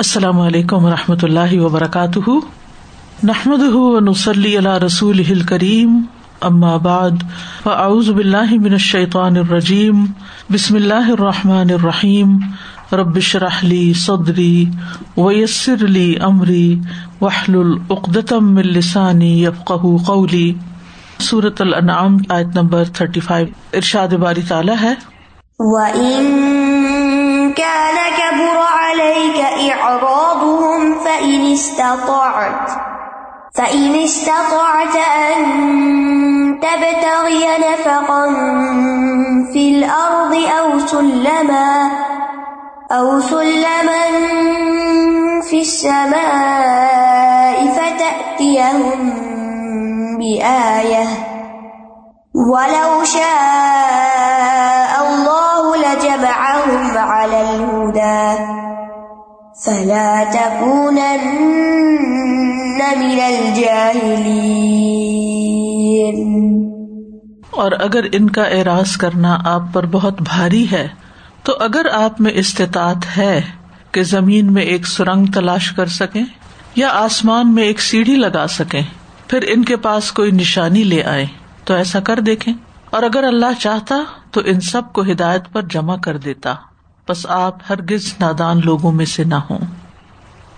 السلام علیکم و رحمۃ اللہ وبرکاتہ۔ نحمد نسلی اللہ رسول کریم بعد، فاعوذ باللہ من الشیطان الرجیم۔ بسم اللہ الرحمٰن الرحیم۔ ربش رحلی صدری ویسر علی عمری وحل العقدم السانی یفق قولی۔ صورت الانعام، آیت نمبر تھرٹی فائیو ارشاد باری تعالیٰ ہے۔ كان كبر عليك إعراضهم فإن استطعت فإن استطعت أن تبتغي نفقا في الأرض أو سلما أو سلما في السماء فتأتيهم بآية. ولو شاء الله لجمعهم على الهدى فلا تكونن من الجاهلين اور اگر ان کا اعراض کرنا آپ پر بہت بھاری ہے، تو اگر آپ میں استطاعت ہے کہ زمین میں ایک سرنگ تلاش کر سکیں یا آسمان میں ایک سیڑھی لگا سکیں، پھر ان کے پاس کوئی نشانی لے آئے، تو ایسا کر دیکھیں۔ اور اگر اللہ چاہتا تو ان سب کو ہدایت پر جمع کر دیتا۔ بس آپ ہرگز نادان لوگوں میں سے نہ ہوں۔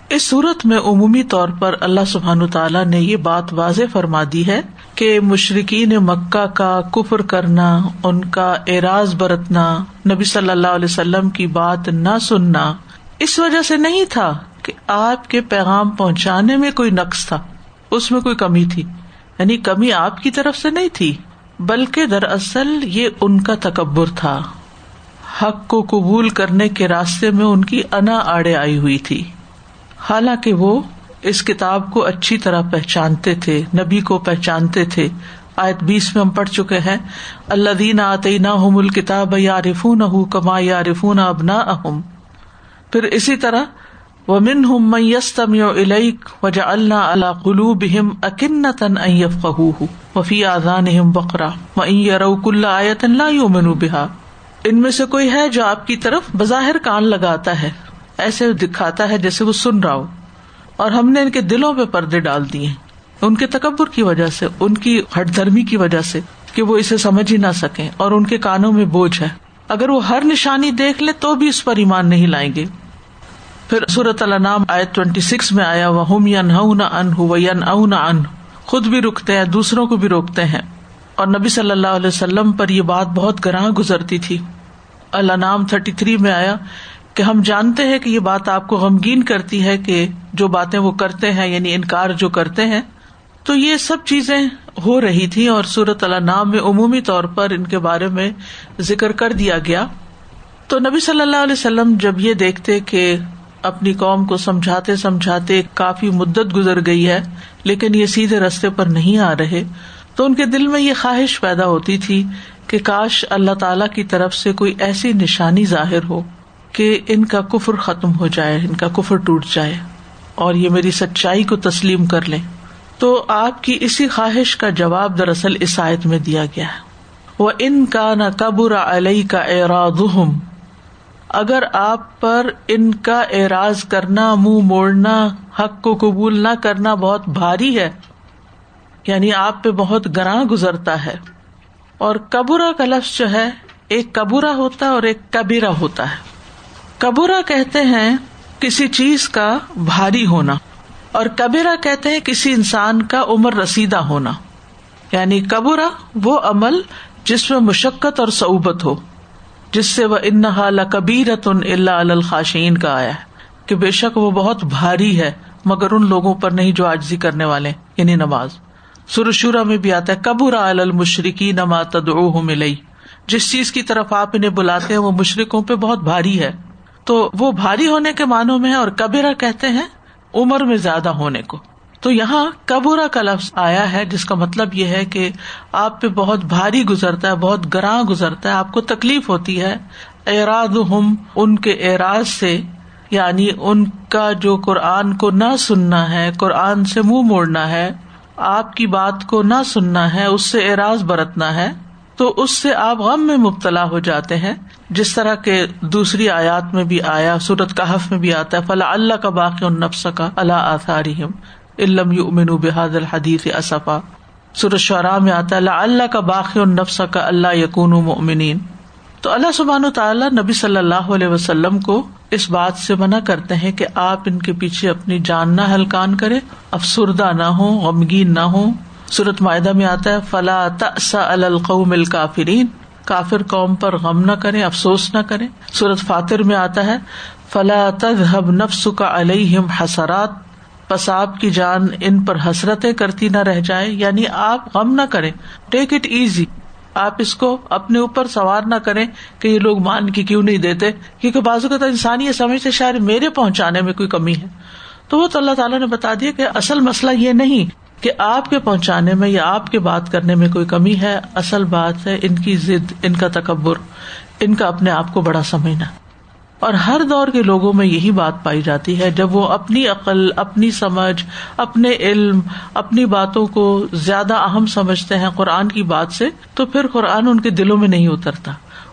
اس صورت میں عمومی طور پر اللہ سبحان تعالیٰ نے یہ بات واضح فرما دی ہے کہ مشرقین مکہ کا کفر کرنا، ان کا اعراض برتنا، نبی صلی اللہ علیہ وسلم کی بات نہ سننا اس وجہ سے نہیں تھا کہ آپ کے پیغام پہنچانے میں کوئی نقص تھا۔ اس میں کوئی کمی تھی۔ یعنی کمی آپ کی طرف سے نہیں تھی، بلکہ دراصل یہ ان کا تکبر تھا۔ حق کو قبول کرنے کے راستے میں ان کی انا آڑے آئی ہوئی تھی۔ حالانکہ وہ اس کتاب کو اچھی طرح پہچانتے تھے، نبی کو پہچانتے تھے۔ آیت بیس میں ہم پڑھ چکے ہیں اللہ دین آتے نہ الکتاب یا رفون کما یا رفون اب نہ اہم پھر اسی طرح و من ہم میستم الیک وجا اللہ اللہ قلو بہم اکن تن فہ وفی آزان بکرا و رو کل آیت اللہ یومن بحا ان میں سے کوئی ہے جو آپ کی طرف بظاہر کان لگاتا ہے، ایسے دکھاتا ہے جیسے وہ سن رہا ہو۔ اور ہم نے ان کے دلوں پہ پردے ڈال دیے ان کے تکبر کی وجہ سے، ان کی ہٹ دھرمی کی وجہ سے کہ وہ اسے سمجھ ہی نہ سکیں اور ان کے کانوں میں بوجھ ہے۔ اگر وہ ہر نشانی دیکھ لے تو بھی اس پر ایمان نہیں لائیں گے۔ پھر صورت النام آئے ٹوینٹی سکس میں آیا وہ ہوم یا نہ ان ہو یا نہ ان خود بھی رکتے ہیں، دوسروں کو بھی روکتے ہیں۔ اور نبی صلی اللہ علیہ وسلم پر یہ بات بہت گراہ گزرتی تھی۔ اللہ نام تھرٹی تھری میں آیا کہ ہم جانتے ہیں کہ یہ بات آپ کو غمگین کرتی ہے کہ جو باتیں وہ کرتے ہیں یعنی انکار جو کرتے ہیں۔ تو یہ سب چیزیں ہو رہی تھی اور سورت اللہ نام میں عمومی طور پر ان کے بارے میں ذکر کر دیا گیا۔ تو نبی صلی اللہ علیہ وسلم جب یہ دیکھتے کہ اپنی قوم کو سمجھاتے سمجھاتے کافی مدت گزر گئی ہے، لیکن یہ سیدھے رستے پر نہیں آ رہے تو ان کے دل میں یہ خواہش پیدا ہوتی تھی کہ کاش اللہ تعالی کی طرف سے کوئی ایسی نشانی ظاہر ہو کہ ان کا کفر ختم ہو جائے، ان کا کفر ٹوٹ جائے اور یہ میری سچائی کو تسلیم کر لیں۔ تو آپ کی اسی خواہش کا جواب دراصل عیسائیت میں دیا گیا ہے۔ وہ ان کا نہ قبر علیہ کا اعراض اگر آپ پر ان کا اعراض کرنا، منہ موڑنا، حق کو قبول نہ کرنا بہت بھاری ہے یعنی آپ پہ بہت گراں گزرتا ہے اور کبورا کا لفظ جو ہے، ایک کبورا ہوتا ہے اور ایک کبیرا ہوتا ہے۔ کبورا کہتے ہیں کسی چیز کا بھاری ہونا اور کبیرا کہتے ہیں کسی انسان کا عمر رسیدہ ہونا۔ یعنی کبورا وہ عمل جس میں مشقت اور سعبت ہو، جس سے وہ انحال کبیرت ان اللہ الخاشین کا آیا ہے کہ بے شک وہ بہت بھاری ہے، مگر ان لوگوں پر نہیں جو آجزی کرنے والے یعنی نماز۔ سرشورا میں بھی آتا ہے کبورا المشرقی نما تدعو ملئی جس چیز کی طرف آپ انہیں بلاتے ہیں، وہ مشرقوں پہ بہت بھاری ہے۔ تو وہ بھاری ہونے کے معنوں میں ہے اور کبیرا کہتے ہیں عمر میں زیادہ ہونے کو۔ تو یہاں کبورا کا لفظ آیا ہے، جس کا مطلب یہ ہے کہ آپ پہ بہت بھاری گزرتا ہے، بہت گراں گزرتا ہے، آپ کو تکلیف ہوتی ہے۔ اعراض ہم ان کے اعراض سے یعنی ان کا جو قرآن کو نہ سننا ہے، قرآن سے منہ موڑنا ہے آپ کی بات کو نہ سننا ہے، اس سے اعراض برتنا ہے، تو اس سے آپ غم میں مبتلا ہو جاتے ہیں۔ جس طرح کے دوسری آیات میں بھی آیا، سورت کہف میں بھی آتا ہے فلاں اللہ کا باقی النفس کا اللہ آثاری علم یؤمن بحاد الحدیث اصفا سورت شعراء میں آتا ہے اللہ کا باقی النفس کا اللہ یقون مؤمنین تو اللہ سبحان تعالیٰ نبی صلی اللہ علیہ وسلم کو اس بات سے منع کرتے ہیں کہ آپ ان کے پیچھے اپنی جان نہ ہلکان کرے افسردہ نہ ہو غمگین نہ ہو سورت معدہ میں آتا ہے فلاں القوم الکافرین کافر قوم پر غم نہ کرے افسوس نہ کرے سورت فاتر میں آتا ہے فلاں تذهب نفس کا علیہم حسرات۔ بس آپ کی جان ان پر حسرتیں کرتی نہ رہ جائے یعنی آپ غم نہ کریں۔ ٹیک اٹ ایزی آپ اس کو اپنے اوپر سوار نہ کریں کہ یہ لوگ مان کے کیوں نہیں دیتے؟ کیونکہ بازو کا تو انسان یہ سمجھتے شاید میرے پہنچانے میں کوئی کمی ہے۔ تو وہ تو اللہ تعالیٰ نے بتا دیا کہ اصل مسئلہ یہ نہیں کہ آپ کے پہنچانے میں یا آپ کے بات کرنے میں کوئی کمی ہے۔ اصل بات ہے ان کی ضد، ان کا تکبر، ان کا اپنے آپ کو بڑا سمجھنا۔ اور ہر دور کے لوگوں میں یہی بات پائی جاتی ہے، جب وہ اپنی عقل، اپنی سمجھ، اپنے علم، اپنی باتوں کو زیادہ اہم سمجھتے ہیں قرآن کی بات سے، تو پھر قرآن ان کے دلوں میں نہیں اترتا۔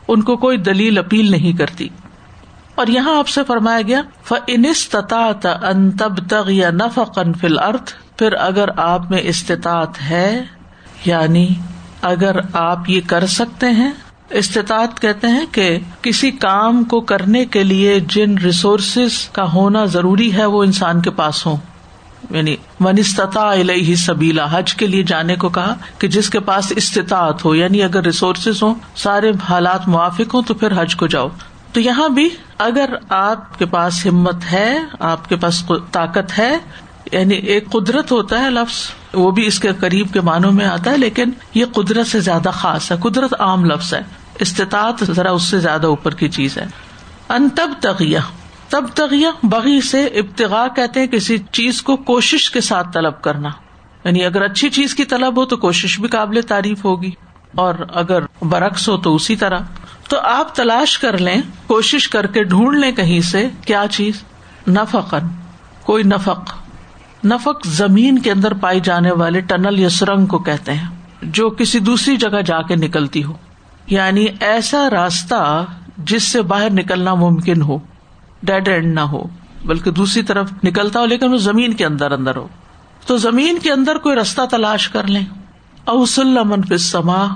ان کو کوئی دلیل اپیل نہیں کرتی۔ اور یہاں آپ سے فرمایا گیا ان تب تغ یا نفقن فل ارتھ پھر اگر آپ میں استطاعت ہے یعنی اگر آپ یہ کر سکتے ہیں استطاعت کہتے ہیں کہ کسی کام کو کرنے کے لیے جن ریسورسز کا ہونا ضروری ہے وہ انسان کے پاس ہو یعنی منستتا علیہ سبیلا حج کے لیے جانے کو کہا کہ جس کے پاس استطاعت ہو یعنی اگر ریسورسز ہوں، سارے حالات موافق ہوں تو پھر حج کو جاؤ۔ تو یہاں بھی اگر آپ کے پاس ہمت ہے، آپ کے پاس طاقت ہے یعنی ایک قدرت ہوتا ہے لفظ، وہ بھی اس کے قریب کے معنوں میں آتا ہے، لیکن یہ قدرت سے زیادہ خاص ہے، قدرت عام لفظ ہے۔ استطاعت ذرا اس سے زیادہ اوپر کی چیز ہے۔ ان تب تغیا تب تغیا بغی سے ابتغا کہتے ہیں کسی چیز کو کوشش کے ساتھ طلب کرنا۔ یعنی اگر اچھی چیز کی طلب ہو تو کوشش بھی قابل تعریف ہوگی۔ اور اگر برعکس ہو تو اسی طرح۔ تو آپ تلاش کر لیں، کوشش کر کے ڈھونڈ لیں کہیں سے کیا چیز۔ نفقن کوئی نفق۔ نفق زمین کے اندر پائی جانے والے ٹنل یا سرنگ کو کہتے ہیں، جو کسی دوسری جگہ جا کے نکلتی ہو۔ یعنی ایسا راستہ جس سے باہر نکلنا ممکن ہو ڈیڈ اینڈ نہ ہو، بلکہ دوسری طرف نکلتا ہو لیکن وہ زمین کے اندر اندر ہو۔ تو زمین کے اندر کوئی راستہ تلاش کر لیں۔ اوسلم سما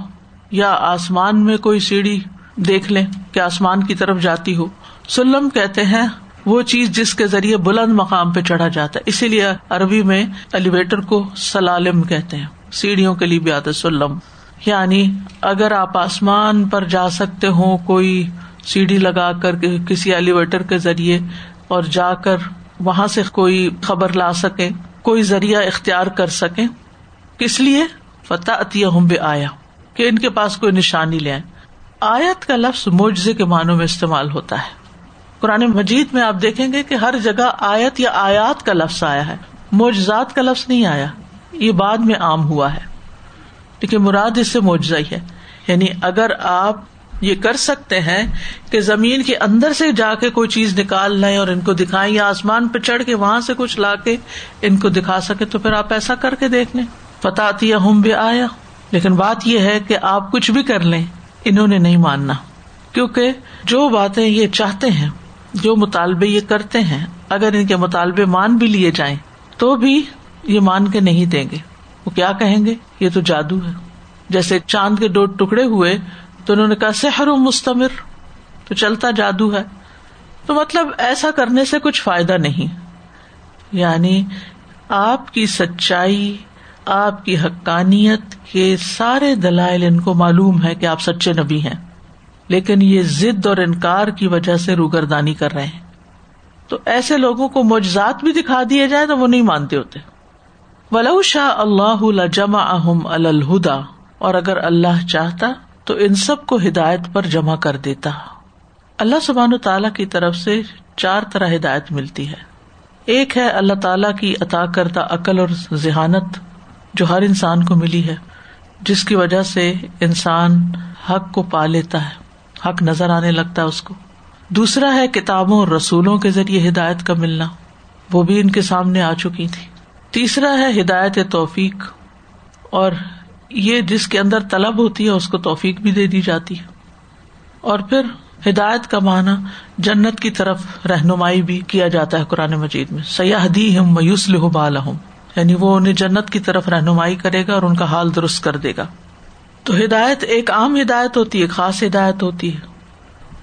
یا آسمان میں کوئی سیڑھی دیکھ لیں کہ آسمان کی طرف جاتی ہو۔ سلم کہتے ہیں وہ چیز جس کے ذریعے بلند مقام پہ چڑھا جاتا ہے۔ اسی لیے عربی میں ایلیویٹر کو سلالم کہتے ہیں۔ سیڑھیوں کے لیے بھی آتا ہے سلم۔ یعنی اگر آپ آسمان پر جا سکتے ہوں، کوئی سیڑھی لگا کر کسی ایلیویٹر کے ذریعے، اور جا کر وہاں سے کوئی خبر لا سکے کوئی ذریعہ اختیار کر سکے کس لیے؟ فتح عطیہ ہوں بے آیا کہ ان کے پاس کوئی نشانی لے آئے آیت کا لفظ معجزے کے معنوں میں استعمال ہوتا ہے۔ قرآن مجید میں آپ دیکھیں گے کہ ہر جگہ آیت یا آیات کا لفظ آیا ہے۔ معجزات کا لفظ نہیں آیا۔ یہ بعد میں عام ہوا ہے۔ لیکن مراد اس سے معجزہ ہی ہے۔ یعنی اگر آپ یہ کر سکتے ہیں کہ زمین کے اندر سے جا کے کوئی چیز نکال لیں اور ان کو دکھائیں یا آسمان پہ چڑھ کے وہاں سے کچھ لا کے ان کو دکھا سکے تو پھر آپ ایسا کر کے دیکھ لیں۔ پتا آتی ہم بھی آیا لیکن بات یہ ہے کہ آپ کچھ بھی کر لیں، انہوں نے نہیں ماننا۔ کیونکہ جو باتیں یہ چاہتے ہیں، جو مطالبے یہ کرتے ہیں، اگر ان کے مطالبے مان بھی لیے جائیں، تو بھی یہ مان کے نہیں دیں گے۔ وہ کیا کہیں گے؟ یہ تو جادو ہے۔ جیسے چاند کے دو ٹکڑے ہوئے، تو انہوں نے کہا، سحر و مستمر۔ تو چلتا جادو ہے۔ تو مطلب ایسا کرنے سے کچھ فائدہ نہیں۔ یعنی آپ کی سچائی، آپ کی حقانیت کے سارے دلائل ان کو معلوم ہے کہ آپ سچے نبی ہیں۔ لیکن یہ ضد اور انکار کی وجہ سے روگردانی کر رہے ہیں۔ تو ایسے لوگوں کو معجزات بھی دکھا دیا جائے تو وہ نہیں مانتے ہوتے۔ ولو شاہ اللہ جمع اہم الہدا، اور اگر اللہ چاہتا تو ان سب کو ہدایت پر جمع کر دیتا۔ اللہ سبحان تعالی کی طرف سے چار طرح ہدایت ملتی ہے۔ ایک ہے اللہ تعالی کی عطا کردہ عقل اور ذہانت جو ہر انسان کو ملی ہے، جس کی وجہ سے انسان حق کو پا لیتا ہے، حق نظر آنے لگتا ہے اس کو۔ دوسرا ہے کتابوں اور رسولوں کے ذریعے ہدایت کا ملنا، وہ بھی ان کے سامنے آ چکی تھی تیسرا ہے ہدایت توفیق اور یہ جس کے اندر طلب ہوتی ہے اس کو توفیق بھی دے دی جاتی ہے۔ اور پھر ہدایت کا معنی جنت کی طرف رہنمائی بھی کیا جاتا ہے قرآن مجید میں۔ سیاح دی ہم میوس لہ بالحم یعنی وہ انہیں جنت کی طرف رہنمائی کرے گا اور ان کا حال درست کر دے گا۔ تو ہدایت ایک عام ہدایت ہوتی ہے خاص ہدایت ہوتی ہے۔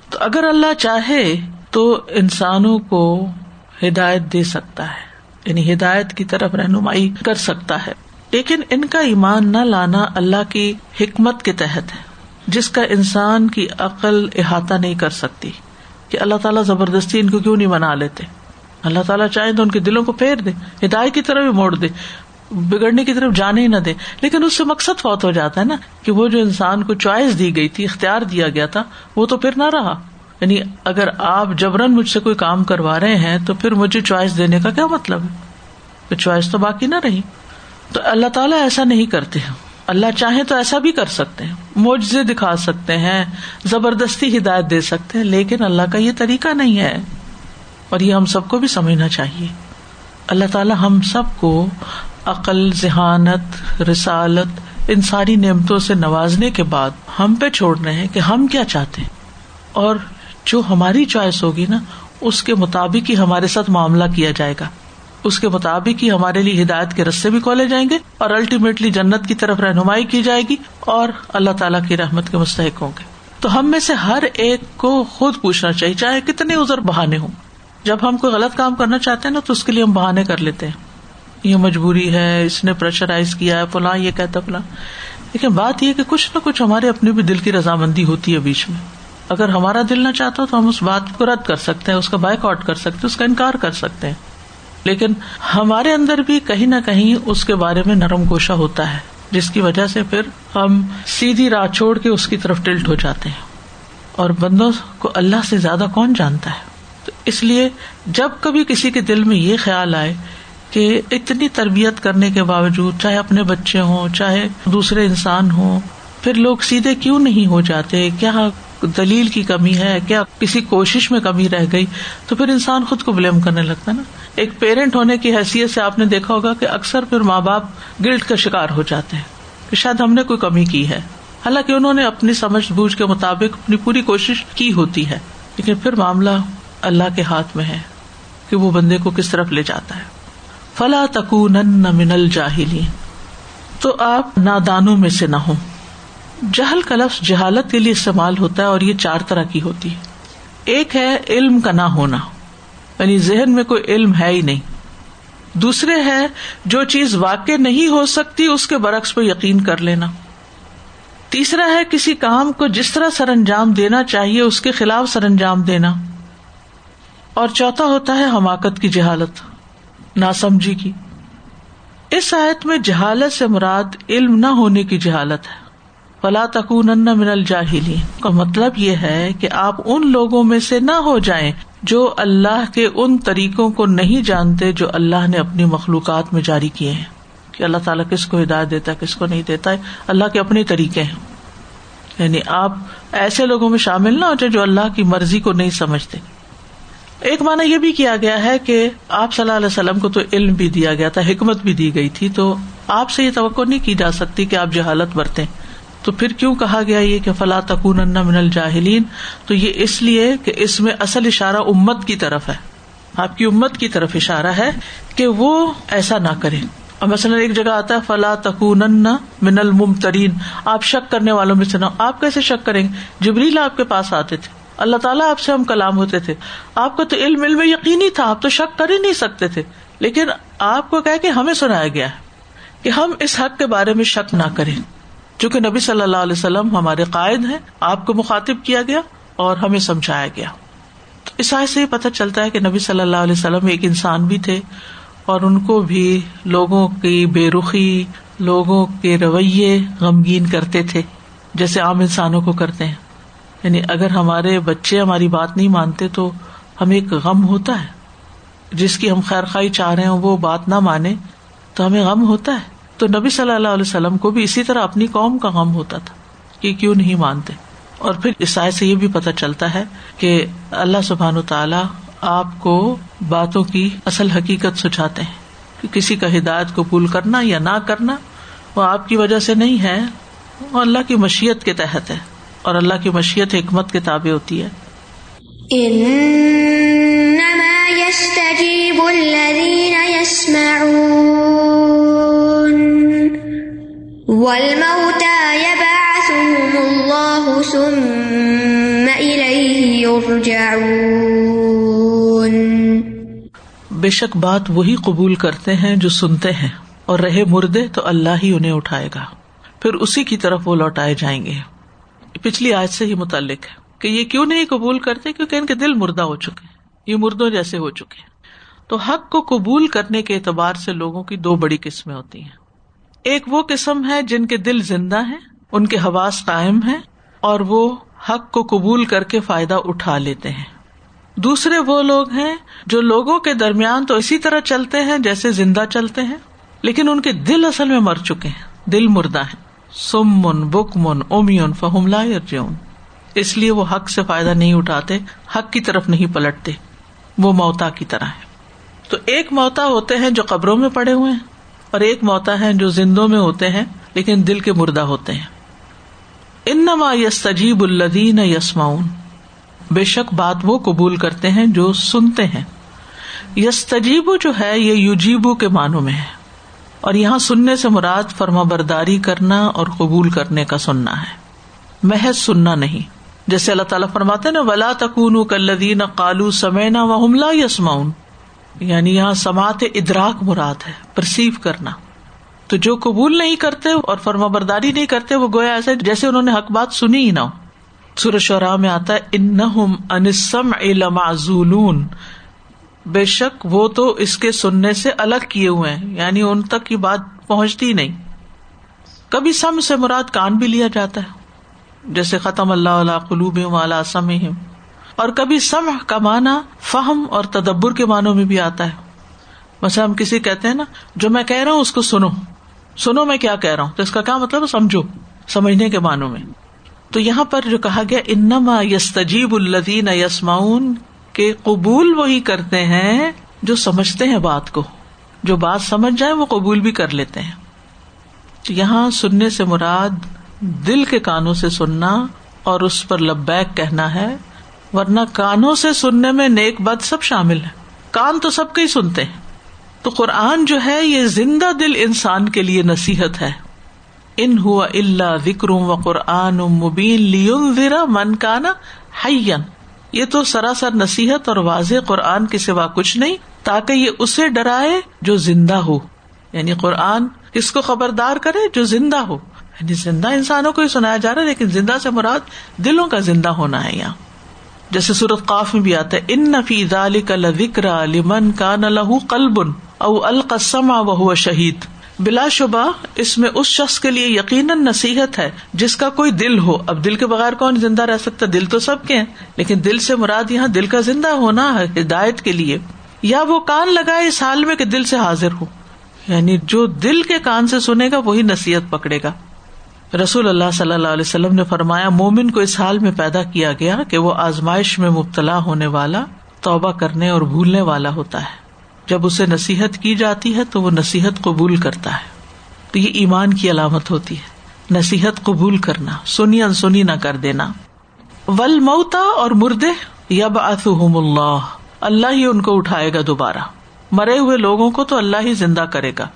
تو اگر اللہ چاہے تو انسانوں کو ہدایت دے سکتا ہے۔ یعنی ہدایت کی طرف رہنمائی کر سکتا ہے۔ لیکن ان کا ایمان نہ لانا اللہ کی حکمت کے تحت ہے، جس کا انسان کی عقل احاطہ نہیں کر سکتی۔ کہ اللہ تعالیٰ زبردستی ان کو کیوں نہیں منا لیتے؟ اللہ تعالیٰ چاہے تو ان کے دلوں کو پھیر دے، ہدایت کی طرف بھی موڑ دے، بگڑنے کی طرف جانے ہی نہ دے۔ لیکن اس سے مقصد فوت ہو جاتا ہے نا، کہ وہ جو انسان کو چوائس دی گئی تھی، اختیار دیا گیا تھا، وہ تو پھر نہ رہا۔ یعنی اگر آپ جبرن مجھ سے کوئی کام کروا رہے ہیں تو پھر مجھے چوائس دینے کا کیا مطلب ہے؟ چوائس تو باقی نہ رہی۔ تو اللہ تعالیٰ ایسا نہیں کرتے اللہ چاہے تو ایسا بھی کر سکتے ہیں۔ موجے دکھا سکتے ہیں، زبردستی ہدایت دے سکتے ہیں، لیکن اللہ کا یہ طریقہ نہیں ہے۔ اور یہ ہم سب کو بھی سمجھنا چاہیے۔ اللہ تعالیٰ ہم سب کو عقل، ذہانت، رسالت، ان ساری نعمتوں سے نوازنے کے بعد ہم پہ چھوڑ رہے ہیں کہ ہم کیا چاہتے ہیں۔ اور جو ہماری چوائس ہوگی نا، اس کے مطابق ہی ہمارے ساتھ معاملہ کیا جائے گا۔ اس کے مطابق ہی ہمارے لیے ہدایت کے رستے بھی کھولے جائیں گے اور الٹیمیٹلی جنت کی طرف رہنمائی کی جائے گی اور اللہ تعالیٰ کی رحمت کے مستحق ہوں گے۔ تو ہم میں سے ہر ایک کو خود پوچھنا چاہیے، چاہے کتنے ازر بہانے ہوں۔ جب ہم کوئی غلط کام کرنا چاہتے ہیں نا، تو اس کے لیے ہم بہانے کر لیتے ہیں۔ یہ مجبوری ہے، اس نے پریشرائز کیا ہے، فلاں یہ کہتا فلاں۔ لیکن بات یہ کہ کچھ نہ کچھ ہمارے اپنے بھی دل کی رضامندی ہوتی ہے بیچ میں۔ اگر ہمارا دل نہ چاہتا تو ہم اس بات کو رد کر سکتے ہیں، اس کا بائک آؤٹ کر سکتے اس کا انکار کر سکتے ہیں۔ لیکن ہمارے اندر بھی کہیں نہ کہیں اس کے بارے میں نرم گوشا ہوتا ہے، جس کی وجہ سے پھر ہم سیدھی راہ چھوڑ کے اس کی طرف ٹلٹ ہو جاتے ہیں۔ اور بندوں کو اللہ سے زیادہ کون جانتا ہے؟ تو اس لیے جب کبھی کسی کے دل میں یہ خیال آئے کہ اتنی تربیت کرنے کے باوجود چاہے اپنے بچے ہوں، چاہے دوسرے انسان ہوں، پھر لوگ سیدھے کیوں نہیں ہو جاتے؟ کیا دلیل کی کمی ہے، کیا کسی کوشش میں کمی رہ گئی؟ تو پھر انسان خود کو بلیم کرنے لگتا ہے نا۔ ایک پیرنٹ ہونے کی حیثیت سے آپ نے دیکھا ہوگا کہ اکثر پھر ماں باپ گلٹ کا شکار ہو جاتے ہیں کہ شاید ہم نے کوئی کمی کی ہے۔ حالانکہ انہوں نے اپنی سمجھ بوجھ کے مطابق اپنی پوری کوشش کی ہوتی ہے۔ لیکن پھر معاملہ اللہ کے ہاتھ میں ہے کہ وہ بندے کو کس طرف لے جاتا ہے۔ فلا تک من الجاہلین تو آپ نادانوں میں سے نہ ہوں۔ جہل کا لفظ جہالت کے لیے استعمال ہوتا ہے اور یہ چار طرح کی ہوتی ہے۔ ایک ہے علم کا نہ ہونا یعنی ذہن میں کوئی علم ہے ہی نہیں۔ دوسرے ہے جو چیز واقع نہیں ہو سکتی اس کے برعکس پہ یقین کر لینا۔ تیسرا ہے کسی کام کو جس طرح سر انجام دینا چاہیے اس کے خلاف سر انجام دینا۔ اور چوتھا ہوتا ہے حماقت کی جہالت، ناسمجھی کی۔ اس آیت میں جہالت سے مراد علم نہ ہونے کی جہالت ہے۔ فلا تکون من الجاہلی کا مطلب یہ ہے کہ آپ ان لوگوں میں سے نہ ہو جائیں جو اللہ کے ان طریقوں کو نہیں جانتے جو اللہ نے اپنی مخلوقات میں جاری کیے ہیں۔ کہ اللہ تعالیٰ کس کو ہدایت دیتا ہے، کس کو نہیں دیتا ہے، اللہ کے اپنے طریقے ہیں۔ یعنی آپ ایسے لوگوں میں شامل نہ ہو جائے جو اللہ کی مرضی کو نہیں سمجھتے۔ ایک مانا یہ بھی کیا گیا ہے کہ آپ صلی اللہ علیہ وسلم کو تو علم بھی دیا گیا تھا، حکمت بھی دی گئی تھی، تو آپ سے یہ توقع نہیں کی جا سکتی کہ آپ جہالت برتیں۔ تو پھر کیوں کہا گیا یہ کہ فلاں تکون من الجاہلین؟ تو یہ اس لیے کہ اس میں اصل اشارہ امت کی طرف ہے۔ آپ کی امت کی طرف اشارہ ہے کہ وہ ایسا نہ کرے۔ اور مثلاً ایک جگہ آتا ہے فلاں تکون من المترین آپ شک کرنے والوں میں سے نہ آپ کیسے شک کریں؟ گے جبریل آپ کے پاس آتے تھے۔ اللہ تعالیٰ آپ سے ہم کلام ہوتے تھے۔ آپ کو تو علم علم یقینی تھا، آپ تو شک کر ہی نہیں سکتے تھے۔ لیکن آپ کو کہ ہمیں سنایا گیا ہے کہ ہم اس حق کے بارے میں شک نہ کریں۔ چونکہ نبی صلی اللہ علیہ وسلم ہمارے قائد ہیں، آپ کو مخاطب کیا گیا اور ہمیں سمجھایا گیا۔ تو اس آئے سے یہ پتہ چلتا ہے کہ نبی صلی اللہ علیہ وسلم ایک انسان بھی تھے اور ان کو بھی لوگوں کی بے رخی، لوگوں کے رویے غمگین کرتے تھے، جیسے عام انسانوں کو کرتے ہیں۔ یعنی اگر ہمارے بچے ہماری بات نہیں مانتے تو ہمیں ایک غم ہوتا ہے۔ جس کی ہم خیر خائی چاہ رہے ہوں، وہ بات نہ مانے تو ہمیں غم ہوتا ہے۔ تو نبی صلی اللہ علیہ وسلم کو بھی اسی طرح اپنی قوم کا غم ہوتا تھا کہ کیوں نہیں مانتے۔ اور پھر عیسائی سے یہ بھی پتا چلتا ہے کہ اللہ سبحان و تعالی آپ کو باتوں کی اصل حقیقت سچاتے ہیں کہ کسی کا ہدایت قبول کرنا یا نہ کرنا وہ آپ کی وجہ سے نہیں ہے، وہ اللہ کی مشیت کے تحت ہے اور اللہ کی مشیت حکمت کے تابع ہوتی ہے۔ بے شک بات وہی قبول کرتے ہیں جو سنتے ہیں اور رہے مردے تو اللہ ہی انہیں اٹھائے گا۔ پھر اسی کی طرف وہ لوٹائے جائیں گے۔ پچھلی آج سے ہی متعلق ہے کہ یہ کیوں نہیں قبول کرتے؟ کیونکہ ان کے دل مردہ ہو چکے یہ مردوں جیسے ہو چکے تو حق کو قبول کرنے کے اعتبار سے لوگوں کی دو بڑی قسمیں ہوتی ہیں۔ ایک وہ قسم ہے جن کے دل زندہ ہیں، ان کے حواس قائم ہیں اور وہ حق کو قبول کر کے فائدہ اٹھا لیتے ہیں۔ دوسرے وہ لوگ ہیں جو لوگوں کے درمیان تو اسی طرح چلتے ہیں جیسے زندہ چلتے ہیں، لیکن ان کے دل اصل میں مر چکے ہیں۔ دل مردہ ہے سم من بک من اومیون، فہم ارجون اس لیے وہ حق سے فائدہ نہیں اٹھاتے، حق کی طرف نہیں پلٹتے۔ وہ موتا کی طرح ہے تو ایک موتا ہوتے ہیں جو قبروں میں پڑے ہوئے ہیں۔ اور ایک موتا ہے جو زندوں میں ہوتے ہیں، لیکن دل کے مردہ ہوتے ہیں۔ انما یس تجیب الدین یسماؤن بے شک بات وہ قبول کرتے ہیں جو سنتے ہیں۔ یس تجیب جو ہے، یہ یوجیبو کے معنوں میں ہے۔ اور یہاں سننے سے مراد فرما برداری کرنا اور قبول کرنے کا سننا ہے۔ محض سننا نہیں۔ جیسے اللہ تعالیٰ فرماتے نا ولا تکون کلدین کالو سمینا و حملہ یسماؤن یعنی یہاں سماعت ادراک مراد ہے پرسیو کرنا۔ تو جو قبول نہیں کرتے اور فرما برداری نہیں کرتے، وہ گویا ایسے جیسے انہوں نے حق بات سنی ہی نہ ہو۔ شراہ میں آتا ہے ان انسم علم بے شک وہ تو اس کے سننے سے الگ کیے ہوئے ہیں یعنی ان تک کی بات پہنچتی نہیں۔ کبھی سم سے مراد کان بھی لیا جاتا ہے، جیسے ختم اللہ علیہ قلوب والا سم اور کبھی سم کا معنی فہم اور تدبر کے معنوں میں بھی آتا ہے۔ ویسے ہم کسی کہتے ہیں نا، جو میں کہہ رہا ہوں، اس کو سنو۔ سنو میں کیا کہہ رہا ہوں؟ تو اس کا کیا مطلب سمجھو۔ سمجھنے کے معنوں میں۔ تو یہاں پر جو کہا گیا، انما یس تجیب الدین یسماؤن کے قبول وہی کرتے ہیں جو سمجھتے ہیں بات کو۔ جو بات سمجھ جائے، وہ قبول بھی کر لیتے ہیں۔ تو یہاں سننے سے مراد دل کے کانوں سے سننا اور اس پر لبیک کہنا ہے۔ ورنہ کانوں سے سننے میں نیک بد سب شامل ہے کان تو سب کے ہی سنتے ہیں۔ تو قرآن جو ہے یہ زندہ دل انسان کے لیے نصیحت ہے۔ ان ہوا اللہ ذکر و قرآن مبین لیون من کا نا یہ تو سراسر نصیحت اور واضح قرآن کے سوا کچھ نہیں، تاکہ یہ اسے ڈرائے جو زندہ ہو۔ یعنی قرآن کس کو خبردار کرے جو زندہ ہو۔ یعنی زندہ انسانوں کو ہی سنایا جا رہا ہے، لیکن زندہ سے مراد دلوں کا زندہ ہونا ہے یہاں۔ جیسے سورت قاف میں بھی آتا ہے ان نفی کا لکر لمن کا نہ لہو قلبن او القسم و شہید بلا شبہ، اس میں اس شخص کے لیے یقیناً نصیحت ہے، جس کا کوئی دل ہو۔ اب دل کے بغیر کون زندہ رہ سکتا؟ دل تو سب کے ہیں، لیکن دل سے مراد یہاں دل کا زندہ ہونا ہے، ہدایت کے لیے۔ یا وہ کان لگائے اس حال میں کہ دل سے حاضر ہو۔ یعنی جو دل کے کان سے سنے گا، وہی نصیحت پکڑے گا۔ رسول اللہ صلی اللہ علیہ وسلم نے فرمایا، مومن کو اس حال میں پیدا کیا گیا کہ وہ آزمائش میں مبتلا ہونے والا، توبہ کرنے اور بھولنے والا ہوتا ہے۔ جب اسے نصیحت کی جاتی ہے تو وہ نصیحت قبول کرتا ہے۔ تو یہ ایمان کی علامت ہوتی ہے۔ نصیحت قبول کرنا، سنی انسنی نہ کر دینا۔ ول موتا اور مردے یب اتحم اللہ۔ اللہ ہی ان کو اٹھائے گا دوبارہ۔ مرے ہوئے لوگوں کو تو اللہ ہی زندہ کرے گا۔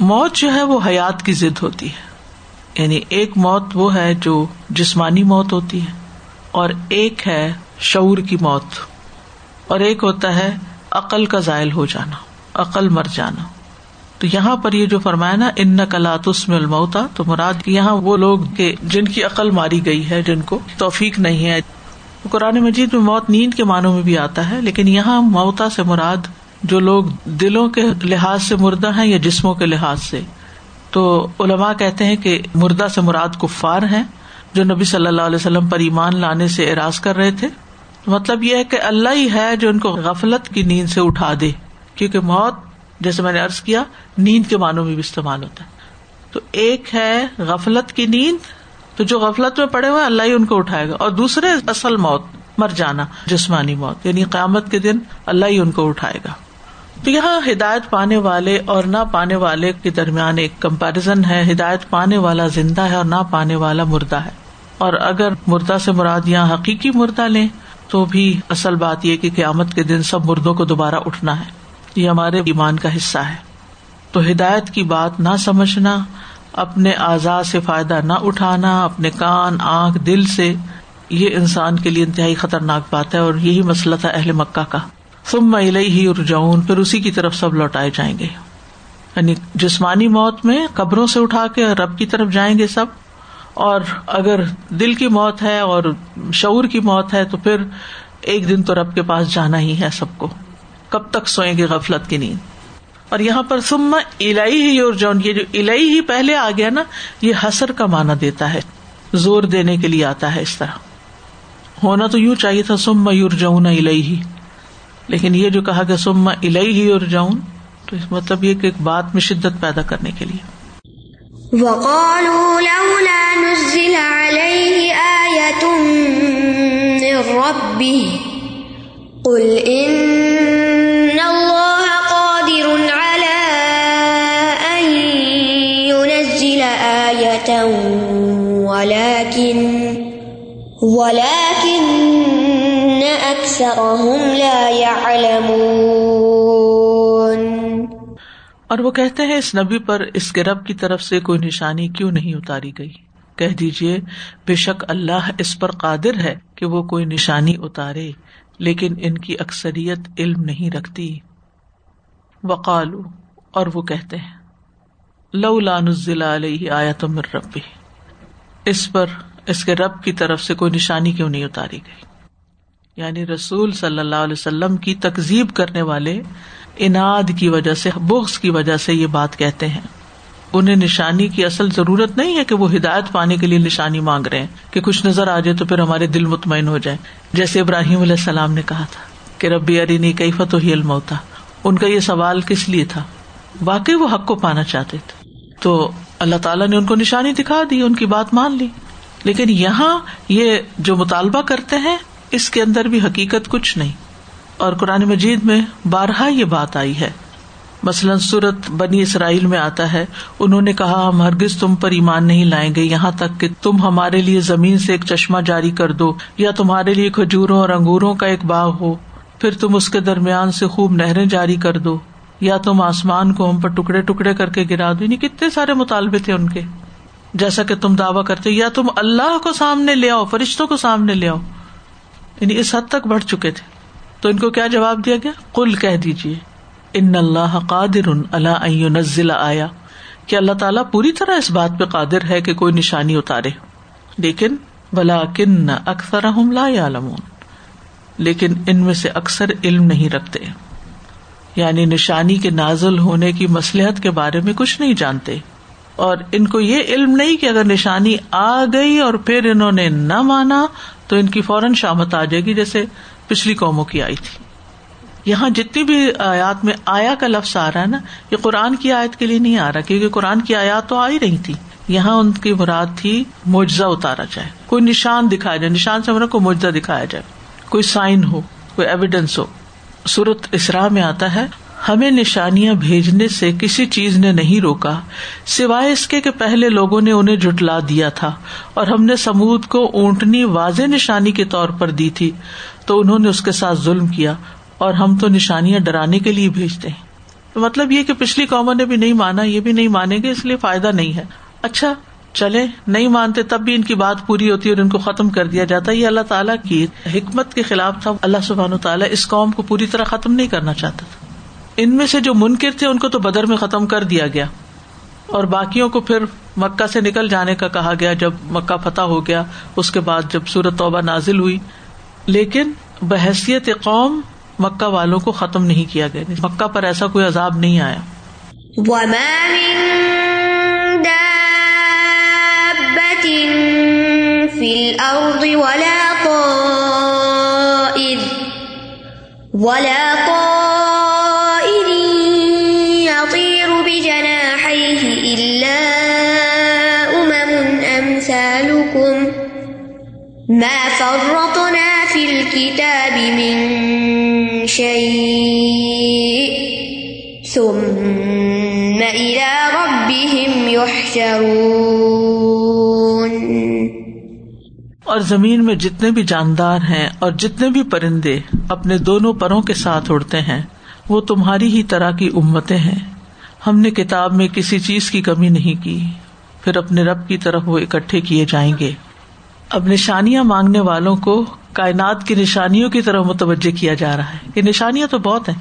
موت جو ہے وہ حیات کی ضد ہوتی ہے۔ یعنی ایک موت وہ ہے جو جسمانی موت ہوتی ہے اور ایک ہے شعور کی موت اور ایک ہوتا ہے عقل کا ذائل ہو جانا، عقل مر جانا۔ تو یہاں پر یہ جو فرمایا نا ان کلاتس میں الموتا تو مراد یہاں وہ لوگ جن کی عقل ماری گئی ہے، جن کو توفیق نہیں ہے۔ قرآن مجید میں موت نیند کے معنوں میں بھی آتا ہے، لیکن یہاں موتا سے مراد جو لوگ دلوں کے لحاظ سے مردہ ہیں یا جسموں کے لحاظ سے۔ تو علماء کہتے ہیں کہ مردہ سے مراد کفار ہیں جو نبی صلی اللہ علیہ وسلم پر ایمان لانے سے اراض کر رہے تھے۔ مطلب یہ ہے کہ اللہ ہی ہے جو ان کو غفلت کی نیند سے اٹھا دے، کیونکہ موت، جیسے میں نے ارض کیا، نیند کے معنوں میں بھی استعمال ہوتا ہے۔ تو ایک ہے غفلت کی نیند، تو جو غفلت میں پڑے ہوئے، اللہ ہی ان کو اٹھائے گا۔ اور دوسرے، اصل موت مر جانا جسمانی موت یعنی قیامت کے دن اللہ ہی ان کو اٹھائے گا۔ تو یہاں ہدایت پانے والے اور نہ پانے والے کے درمیان ایک کمپیرزن ہے۔ ہدایت پانے والا زندہ ہے اور نہ پانے والا مردہ ہے۔ اور اگر مردہ سے مراد یہاں حقیقی مردہ لیں، تو بھی اصل بات یہ کہ قیامت کے دن سب مردوں کو دوبارہ اٹھنا ہے۔ یہ ہمارے ایمان کا حصہ ہے۔ تو ہدایت کی بات نہ سمجھنا، اپنے آزاد سے فائدہ نہ اٹھانا، اپنے کان، آنکھ، دل سے، یہ انسان کے لیے انتہائی خطرناک بات ہے اور یہی مسئلہ تھا اہل مکہ کا۔ تم میں ہی ارجاؤن پھر اسی کی طرف سب لوٹائے جائیں گے۔ یعنی جسمانی موت میں قبروں سے اٹھا کے رب کی طرف جائیں گے سب، اور اگر دل کی موت ہے اور شعور کی موت ہے، تو پھر ایک دن تو رب کے پاس جانا ہی ہے سب کو۔ کب تک سوئیں گے غفلت کی نیند؟ اور یہاں پر سما الائی ہی اور جون یہ جو الائی ہی پہلے آ گیا نا، یہ حسر کا مانا دیتا ہے۔ زور دینے کے لیے آتا ہے اس طرح۔ ہونا تو یوں چاہیے تھا سما یور جون الائی ہی لیکن یہ جو کہا گیا سما الائی ہی اور جاؤن تو اس مطلب یہ کہ ایک بات میں شدت پیدا کرنے کے لیے۔ وقالوا لولا نزل عليه آية من ربه، قل إن الله قادر على أن ينزل آية ولكن ولكن أكثرهم لا يعلمون۔ اور وہ کہتے ہیں، اس نبی پر اس کے رب کی طرف سے کوئی نشانی کیوں نہیں اتاری گئی؟ کہہ دیجیے بے شک اللہ اس پر قادر ہے کہ وہ کوئی نشانی اتارے، لیکن ان کی اکثریت علم نہیں رکھتی۔ وقالو اور وہ کہتے ہیں لو لانزل علیہ آیا تو مر ربی، اس پر، اس کے رب کی طرف سے کوئی نشانی کیوں نہیں اتاری گئی؟ یعنی رسول صلی اللہ علیہ وسلم کی تکزیب کرنے والے اناد کی وجہ سے، بغض کی وجہ سے یہ بات کہتے ہیں۔ انہیں نشانی کی اصل ضرورت نہیں ہے کہ وہ ہدایت پانے کے لیے نشانی مانگ رہے ہیں کہ کچھ نظر آ جائے تو پھر ہمارے دل مطمئن ہو جائے جیسے ابراہیم علیہ السلام نے کہا تھا کہ ربی ارینی کئی فتح ہی علم ہوتا ان کا یہ سوال کس لیے تھا؟ واقعی وہ حق کو پانا چاہتے تھے۔ تو اللہ تعالیٰ نے ان کو نشانی دکھا دی، ان کی بات مان لی۔ لیکن یہاں یہ جو مطالبہ کرتے ہیں اس کے اندر بھی حقیقت کچھ نہیں۔ اور قرآن مجید میں بارہا یہ بات آئی ہے۔ مثلاً سورت بنی اسرائیل میں آتا ہے، انہوں نے کہا، ہم ہرگز تم پر ایمان نہیں لائیں گے، یہاں تک کہ تم ہمارے لیے زمین سے ایک چشمہ جاری کر دو، یا تمہارے لیے کھجوروں اور انگوروں کا ایک باغ ہو، پھر تم اس کے درمیان سے خوب نہریں جاری کر دو، یا تم آسمان کو ہم پر ٹکڑے ٹکڑے کر کے گرا دو۔ یعنی کتنے سارے مطالبے تھے ان کے۔ جیسا کہ تم دعوی کرتے، یا تم اللہ کو سامنے لے آؤ، فرشتوں کو سامنے لے آؤ۔ یعنی اس حد تک بڑھ چکے تھے۔ تو ان کو کیا جواب دیا گیا؟ کل کہہ دیجیے ان اللہ قادر اللہ نزل آیا کہ اللہ تعالیٰ پوری طرح اس بات پہ قادر ہے کہ کوئی نشانی اتارے۔ لیکن بلا کن اکثر لا لیکن ان میں سے اکثر علم نہیں رکھتے۔ یعنی نشانی کے نازل ہونے کی مسلحت کے بارے میں کچھ نہیں جانتے۔ اور ان کو یہ علم نہیں کہ اگر نشانی آ گئی اور پھر انہوں نے نہ مانا تو ان کی فوراً شامت آ جائے گی، جیسے پچھلی قوموں کی آئی تھی۔ یہاں جتنی بھی آیات میں آیا کا لفظ آ رہا ہے نا، یہ قرآن کی آیت کے لیے نہیں آ رہا، کیونکہ قرآن کی آیات تو آ ہی رہی تھی۔ یہاں ان کی مراد تھی معجزہ اتارا جائے۔ کوئی نشان دکھایا جائے، نشان سے کو معجزہ دکھایا جائے۔ کوئی سائن ہو، کوئی ایویڈینس ہو۔ سورت اسرا میں آتا ہے ہمیں نشانیاں بھیجنے سے کسی چیز نے نہیں روکا، سوائے اس کے کہ پہلے لوگوں نے انہیں جٹلا دیا تھا، اور ہم نے سمود کو اونٹنی واضح نشانی کے طور پر دی تھی، تو انہوں نے اس کے ساتھ ظلم کیا، اور ہم تو نشانیاں ڈرانے کے لیے بھیجتے ہیں۔ تو مطلب یہ کہ پچھلی قوموں نے بھی نہیں مانا، یہ بھی نہیں مانیں گے، اس لیے فائدہ نہیں ہے۔ اچھا چلے نہیں مانتے تب بھی ان کی بات پوری ہوتی ہے اور ان کو ختم کر دیا جاتا۔ ہے یہ اللہ تعالیٰ کی حکمت کے خلاف تھا۔ اللہ سبحان تعالیٰ اس قوم کو پوری طرح ختم نہیں کرنا چاہتا تھا۔ ان میں سے جو منکر تھے ان کو تو بدر میں ختم کر دیا گیا اور باقیوں کو پھر مکہ سے نکل جانے کا کہا گیا جب مکہ فتح ہو گیا، اس کے بعد جب سورت توبہ نازل ہوئی۔ لیکن بحثیت قوم مکہ والوں کو ختم نہیں کیا گیا۔ مکہ پر ایسا کوئی عذاب نہیں آیا۔ ما فرطنا في الكتاب من شيء ثم إلى ربهم يحشرون اور زمین میں جتنے بھی جاندار ہیں اور جتنے بھی پرندے اپنے دونوں پروں کے ساتھ اڑتے ہیں، وہ تمہاری ہی طرح کی امتیں ہیں۔ ہم نے کتاب میں کسی چیز کی کمی نہیں کی، پھر اپنے رب کی طرف وہ اکٹھے کیے جائیں گے۔ اب نشانیاں مانگنے والوں کو کائنات کی نشانیوں کی طرف متوجہ کیا جا رہا ہے۔ یہ نشانیاں تو بہت ہیں۔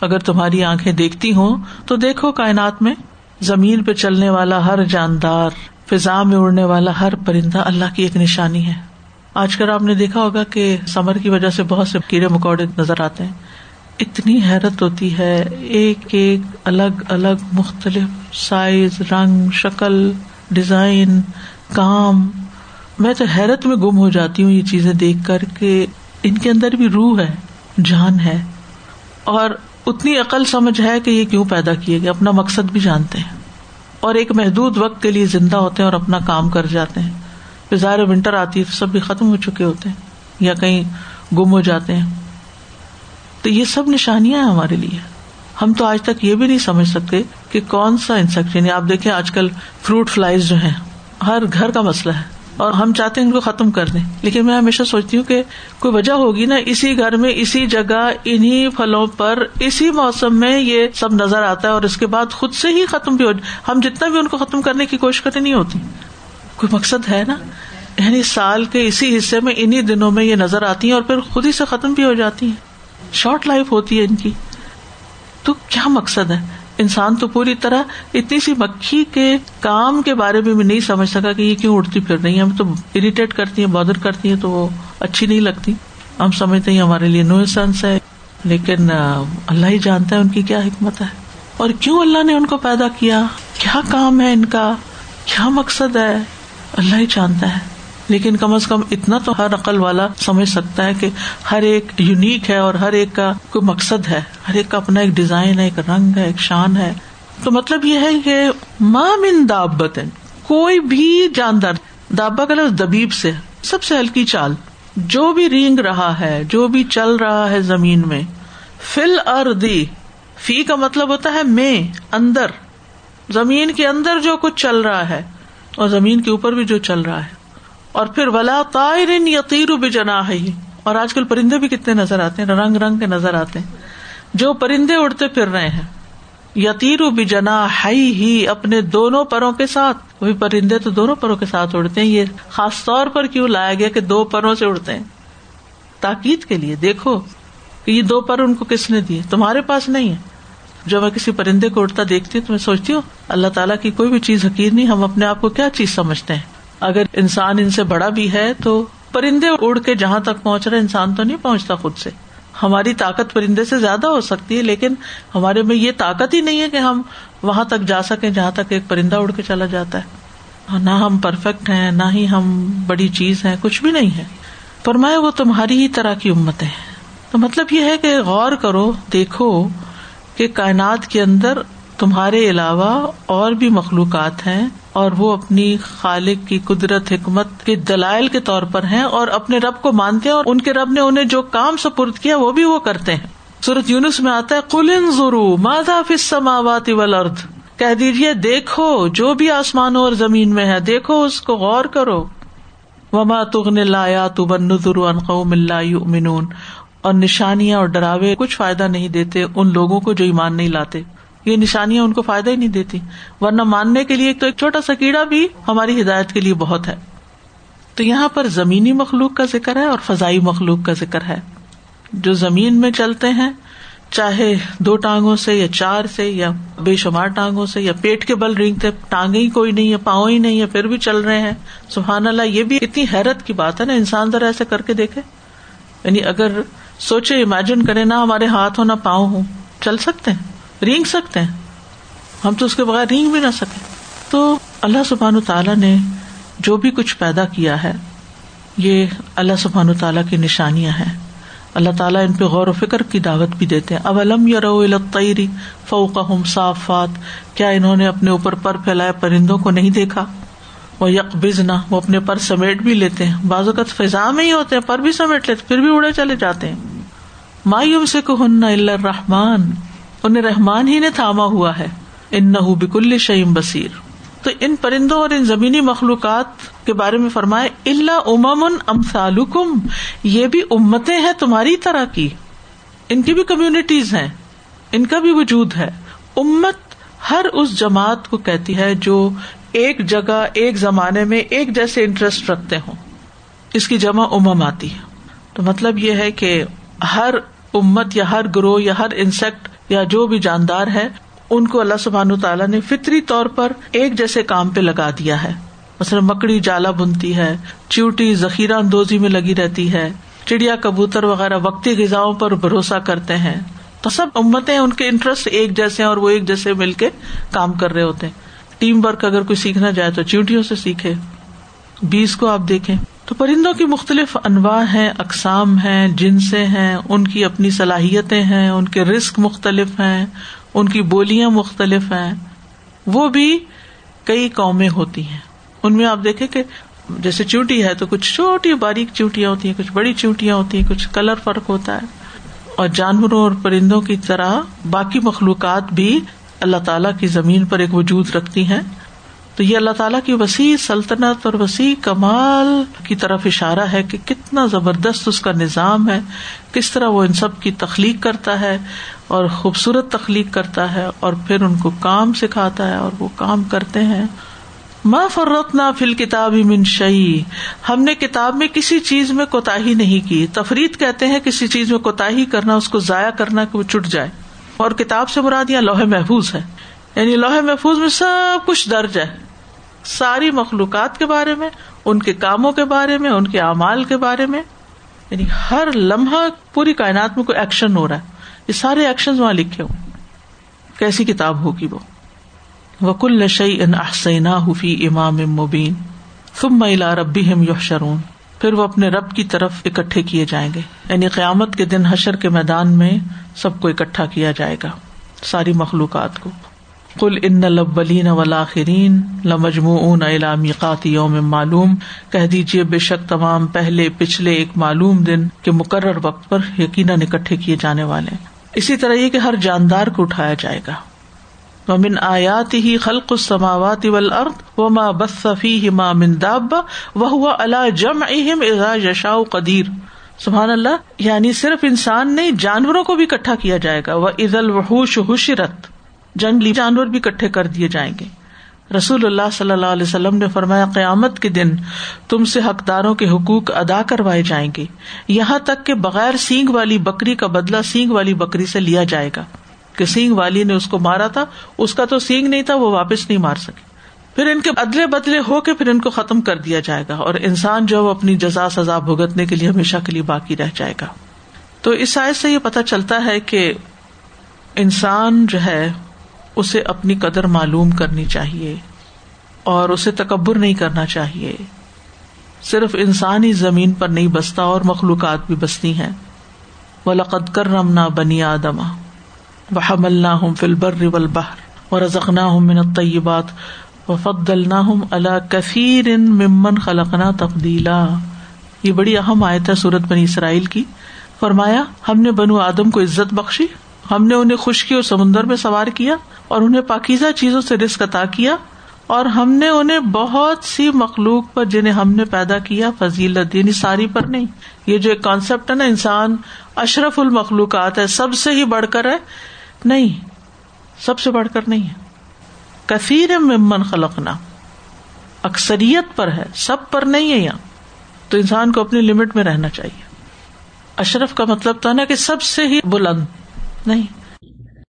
اگر تمہاری آنکھیں دیکھتی ہوں تو دیکھو کائنات میں زمین پہ چلنے والا ہر جاندار، فضا میں اڑنے والا ہر پرندہ اللہ کی ایک نشانی ہے۔ آج کل آپ نے دیکھا ہوگا کہ سمر کی وجہ سے بہت سے کیڑے مکوڑے نظر آتے ہیں۔ اتنی حیرت ہوتی ہے، ایک ایک الگ الگ مختلف سائز، رنگ، شکل، ڈیزائن، کام۔ میں تو حیرت میں گم ہو جاتی ہوں یہ چیزیں دیکھ کر کہ ان کے اندر بھی روح ہے، جان ہے، اور اتنی عقل سمجھ ہے کہ یہ کیوں پیدا کیے گئے، اپنا مقصد بھی جانتے ہیں۔ اور ایک محدود وقت کے لیے زندہ ہوتے ہیں اور اپنا کام کر جاتے ہیں۔ پھر ظاہر ونٹر آتی ہے تو سب بھی ختم ہو چکے ہوتے ہیں یا کہیں گم ہو جاتے ہیں۔ تو یہ سب نشانیاں ہیں ہمارے لیے۔ ہم تو آج تک یہ بھی نہیں سمجھ سکتے کہ کون سا انسیکٹ یعنی آپ دیکھیں آج کل فروٹ فلائز جو ہیں، ہر گھر کا مسئلہ ہے۔ اور ہم چاہتے ہیں ان کو ختم کر دیں۔ لیکن میں ہمیشہ سوچتی ہوں کہ کوئی وجہ ہوگی نا اسی گھر میں، اسی جگہ انہیں پھلوں پر، اسی موسم میں یہ سب نظر آتا ہے اور اس کے بعد خود سے ہی ختم بھی ہو۔ ہم جتنا بھی ان کو ختم کرنے کی کوشش کرتے نہیں ہوتی۔ کوئی مقصد ہے نا؟ یعنی سال کے اسی حصے میں انہیں دنوں میں یہ نظر آتی ہیں اور پھر خود ہی سے ختم بھی ہو جاتی ہیں۔ شارٹ لائف ہوتی ہے ان کی۔ تو کیا مقصد ہے؟ انسان تو پوری طرح اتنی سی مکھی کے کام کے بارے میں بھی نہیں سمجھ سکا کہ یہ کیوں اڑتی پھر رہی ہم تو اریٹیٹ کرتی ہیں بادر کرتی ہیں تو وہ اچھی نہیں لگتی۔ ہم سمجھتے ہیں ہمارے لیے نو سنس ہے، لیکن اللہ ہی جانتا ہے ان کی کیا حکمت ہے۔ اور کیوں اللہ نے ان کو پیدا کیا؟ کیا کام ہے ان کا؟ کیا مقصد ہے؟ اللہ ہی جانتا ہے۔ لیکن کم از کم اتنا تو ہر عقل والا سمجھ سکتا ہے کہ ہر ایک یونیک ہے اور ہر ایک کا کوئی مقصد ہے، ہر ایک کا اپنا ایک ڈیزائن ہے، ایک رنگ ہے، ایک شان ہے۔ تو مطلب یہ ہے کہ مام ان دابت کوئی بھی جاندار دابا کا لفظ دبیب سے، سب سے ہلکی چال۔ جو بھی رینگ رہا ہے، جو بھی چل رہا ہے زمین میں، فل اردی فی کا مطلب ہوتا ہے میں، اندر۔ زمین کے اندر جو کچھ چل رہا ہے اور زمین کے اوپر بھی جو چل رہا ہے۔ اور پھر ولا طائر یتیر بجنا ہے اور آج کل پرندے بھی کتنے نظر آتے ہیں، رنگ رنگ کے نظر آتے ہیں۔ جو پرندے اڑتے پھر رہے ہیں۔ یتیر بجنا ہی اپنے دونوں پروں کے ساتھ۔ وہی پرندے تو دونوں پروں کے ساتھ اڑتے ہیں۔ یہ خاص طور پر کیوں لایا گیا کہ دو پروں سے اڑتے ہیں؟ تاکید کے لیے دیکھو کہ یہ دو پر ان کو کس نے دیے؟ تمہارے پاس نہیں ہے۔ جب میں کسی پرندے کو اڑتا دیکھتی ہوں تو میں سوچتی ہوں، اللہ تعالیٰ کی کوئی بھی چیز حقیر نہیں، ہم اپنے آپ کو کیا چیز سمجھتے ہیں؟ اگر انسان ان سے بڑا بھی ہے تو پرندے اڑ کے جہاں تک پہنچ رہے، انسان تو نہیں پہنچتا خود سے۔ ہماری طاقت پرندے سے زیادہ ہو سکتی ہے، لیکن ہمارے میں یہ طاقت ہی نہیں ہے کہ ہم وہاں تک جا سکیں جہاں تک ایک پرندہ اڑ کے چلا جاتا ہے۔ نہ ہم پرفیکٹ ہیں، نہ ہی ہم بڑی چیز ہے کچھ بھی نہیں ہے۔ فرمائے وہ تمہاری ہی طرح کی امت ہے تو مطلب یہ ہے کہ غور کرو، دیکھو کہ کائنات کے اندر تمہارے علاوہ اور بھی مخلوقات ہیں۔ اور وہ اپنی خالق کی قدرت حکمت کے دلائل کے طور پر ہیں اور اپنے رب کو مانتے ہیں اور ان کے رب نے انہیں جو کام سپرد کیا وہ بھی وہ کرتے ہیں۔ سورت یونس میں آتا ہے کل ان ضرو ماضا فسماوات ولرد کہہ دیجیے دیکھو جو بھی آسمانوں اور زمین میں ہے، دیکھو اس کو غور کرو۔ وما تغن لایا تو بن نظر قوم اللہ یؤمنون اور نشانیاں اور ڈراوے کچھ فائدہ نہیں دیتے ان لوگوں کو جو ایمان نہیں لاتے۔ یہ نشانیاں ان کو فائدہ ہی نہیں دیتی۔ ورنہ ماننے کے لیے ایک تو ایک چھوٹا سا کیڑا بھی ہماری ہدایت کے لیے بہت ہے۔ تو یہاں پر زمینی مخلوق کا ذکر ہے اور فضائی مخلوق کا ذکر ہے۔ جو زمین میں چلتے ہیں، چاہے دو ٹانگوں سے یا چار سے یا بے شمار ٹانگوں سے یا پیٹ کے بل رینگتے، ٹانگیں ہی کوئی نہیں ہے پاؤں ہی نہیں ہے پھر بھی چل رہے ہیں۔ سبحان اللہ، یہ بھی اتنی حیرت کی بات ہے نا، انسان ذرا ایسے کر کے دیکھے۔ یعنی اگر سوچے امیجن کرے، نہ ہمارے ہاتھ ہو نہ پاؤں ہو چل سکتے ہیں۔ رینگ سکتے ہیں۔ ہم تو اس کے بغیر رینگ بھی نہ سکے تو اللہ سبحان تعالیٰ نے جو بھی کچھ پیدا کیا ہے، یہ اللہ سبحان تعالیٰ کی نشانیاں ہیں۔ اللہ تعالیٰ ان پہ غور و فکر کی دعوت بھی دیتے ہیں۔ اب علم یا رو الطری فوق صافات۔ کیا انہوں نے اپنے اوپر پر پھیلائے پرندوں کو نہیں دیکھا؟ وہ یک بزنا وہ اپنے پر سمیٹ بھی لیتے ہیں۔ بعض اوقات فضا میں ہی ہوتے ہیں، پر بھی سمیٹ لیتے پھر بھی اڑے چلے جاتے ہیں۔ مایوم سے کہ اللہ رحمان انہیں رحمان ہی نے تھاما ہوا ہے۔ ان نہ بکل شعیم بصیر۔ تو ان پرندوں اور ان زمینی مخلوقات کے بارے میں فرمائے اللہ امام امسالکم یہ بھی امتیں ہیں تمہاری طرح کی۔ ان کی بھی کمیونٹیز ہیں، ان کا بھی وجود ہے۔ امت ہر اس جماعت کو کہتی ہے جو ایک جگہ، ایک زمانے میں ایک جیسے انٹرسٹ رکھتے ہوں۔ اس کی جمع امم آتی ہے۔ تو مطلب یہ ہے کہ ہر امت یا ہر گروہ یا ہر انسیکٹ یا جو بھی جاندار ہے، ان کو اللہ سبحان تعالیٰ نے فطری طور پر ایک جیسے کام پہ لگا دیا ہے۔ مثلاً مکڑی جالا بنتی ہے چیوٹی ذخیرہ اندوزی میں لگی رہتی ہے، چڑیا کبوتر وغیرہ وقتی غذا پر بھروسہ کرتے ہیں۔ تو سب امتیں ان کے انٹرسٹ ایک جیسے اور وہ ایک جیسے مل کے کام کر رہے ہوتے ہیں۔ ٹیم ورک اگر کوئی سیکھنا جائے تو چیونٹیوں سے سیکھے۔ بیس کو آپ دیکھیں۔ تو پرندوں کی مختلف انواع ہیں، اقسام ہیں، جن سے ہیں، ان کی اپنی صلاحیتیں ہیں، ان کے رسک مختلف ہیں، ان کی بولیاں مختلف ہیں۔ وہ بھی کئی قومیں ہوتی ہیں۔ ان میں آپ دیکھیں کہ جیسے چونٹی ہے تو کچھ چھوٹی باریک چونٹیاں ہوتی ہیں، کچھ بڑی چونٹیاں ہوتی ہیں، کچھ کلر فرق ہوتا ہے۔ اور جانوروں اور پرندوں کی طرح باقی مخلوقات بھی اللہ تعالیٰ کی زمین پر ایک وجود رکھتی ہیں۔ تو یہ اللہ تعالیٰ کی وسیع سلطنت اور وسیع کمال کی طرف اشارہ ہے کہ کتنا زبردست اس کا نظام ہے، کس طرح وہ ان سب کی تخلیق کرتا ہے اور خوبصورت تخلیق کرتا ہے اور پھر ان کو کام سکھاتا ہے اور وہ کام کرتے ہیں۔ ما فرت نہ فل کتاب من شعی ہم نے کتاب میں کسی چیز میں کوتا نہیں کی۔ تفریح کہتے ہیں کسی چیز میں کوتا کرنا، اس کو ضائع کرنا کہ وہ چٹ جائے۔ اور کتاب سے مراد یا لوہے محفوظ ہے۔ یعنی لوہے محفوظ میں سب کچھ درج ہے۔ ساری مخلوقات کے بارے میں، ان کے کاموں کے بارے میں، ان کے اعمال کے بارے میں۔ یعنی ہر لمحہ پوری کائنات میں کوئی ایکشن ہو رہا ہے۔ یہ سارے ایکشن وہاں لکھے ہو کیسی کتاب ہوگی وہ؟ وکل شعی ان احسینا حفی امام مبین تم میلا ربی ہم یوشرون پھر وہ اپنے رب کی طرف اکٹھے کیے جائیں گے۔ یعنی قیامت کے دن حشر کے میدان میں سب کو اکٹھا کیا جائے گا۔ ساری مخلوقات کو۔ کل ان لبلین ولاخرین لمجمون الامیقات یوم معلوم کہہ دیجیے بے شک تمام پہلے پچھلے ایک معلوم دن کے مقرر وقت پر یقیناً اکٹھے کیے جانے والے اسی طرح یہ کہ ہر جاندار کو اٹھایا جائے گا۔ ومن آیات ہی خلق السماوات والارض وما بث فیہما من دابہ وهو على جمعہم اذا یشاء قدیر۔ سبحان اللہ یعنی صرف انسان نہیں، جانوروں کو بھی اکٹھا کیا جائے گا۔ وہ عز الوحوش حشرت۔ جنگلی جانور بھی اکٹھے کر دیے جائیں گے۔ رسول اللہ صلی اللہ علیہ وسلم نے فرمایا، قیامت کے دن تم سے حقداروں کے حقوق ادا کروائے جائیں گے۔ یہاں تک کہ بغیر سینگ والی بکری کا بدلا سینگ والی بکری سے لیا جائے گا۔ کہ سینگ والی نے اس کو مارا تھا، اس کا تو سینگ نہیں تھا، وہ واپس نہیں مار سکے۔ پھر ان کے ادلے بدلے ہو کے پھر ان کو ختم کر دیا جائے گا اور انسان جو اپنی جزا سزا بھگتنے کے لیے ہمیشہ کے لیے باقی رہ جائے گا۔ تو اس سائز سے یہ پتا چلتا ہے کہ انسان جو ہے اسے اپنی قدر معلوم کرنی چاہیے اور اسے تکبر نہیں کرنا چاہیے۔ صرف انسان ہی زمین پر نہیں بستا اور مخلوقات بھی بستی ہیں۔ وہ لقد کر رمنا بنی آدما بحم اللہ ہوں فل بر ول بہر اور رزقنا ہوں من طیبات و فد اللہ ہوں اللہ کثیر ان ممن خلقنا تبدیلا یہ بڑی اہم آیت ہے سورت بنی اسرائیل کی۔ فرمایا، ہم نے بنو آدم کو عزت بخشی۔ ہم نے انہیں خشکی اور سمندر میں سوار کیا اور انہیں پاکیزہ چیزوں سے رسک عطا کیا اور ہم نے انہیں بہت سی مخلوق پر جنہیں ہم نے پیدا کیا، فضیلت یعنی ساری پر نہیں۔ یہ جو ایک کانسیپٹ ہے نا، انسان اشرف المخلوقات ہے، سب سے ہی بڑھ کر ہے۔ نہیں، سب سے بڑھ کر نہیں ہے۔ کثیر ممن خلقنا، اکثریت پر ہے، سب پر نہیں ہے یہاں۔ تو انسان کو اپنی لمٹ میں رہنا چاہیے۔ اشرف کا مطلب تو نا کہ سب سے ہی بلند۔ نہیں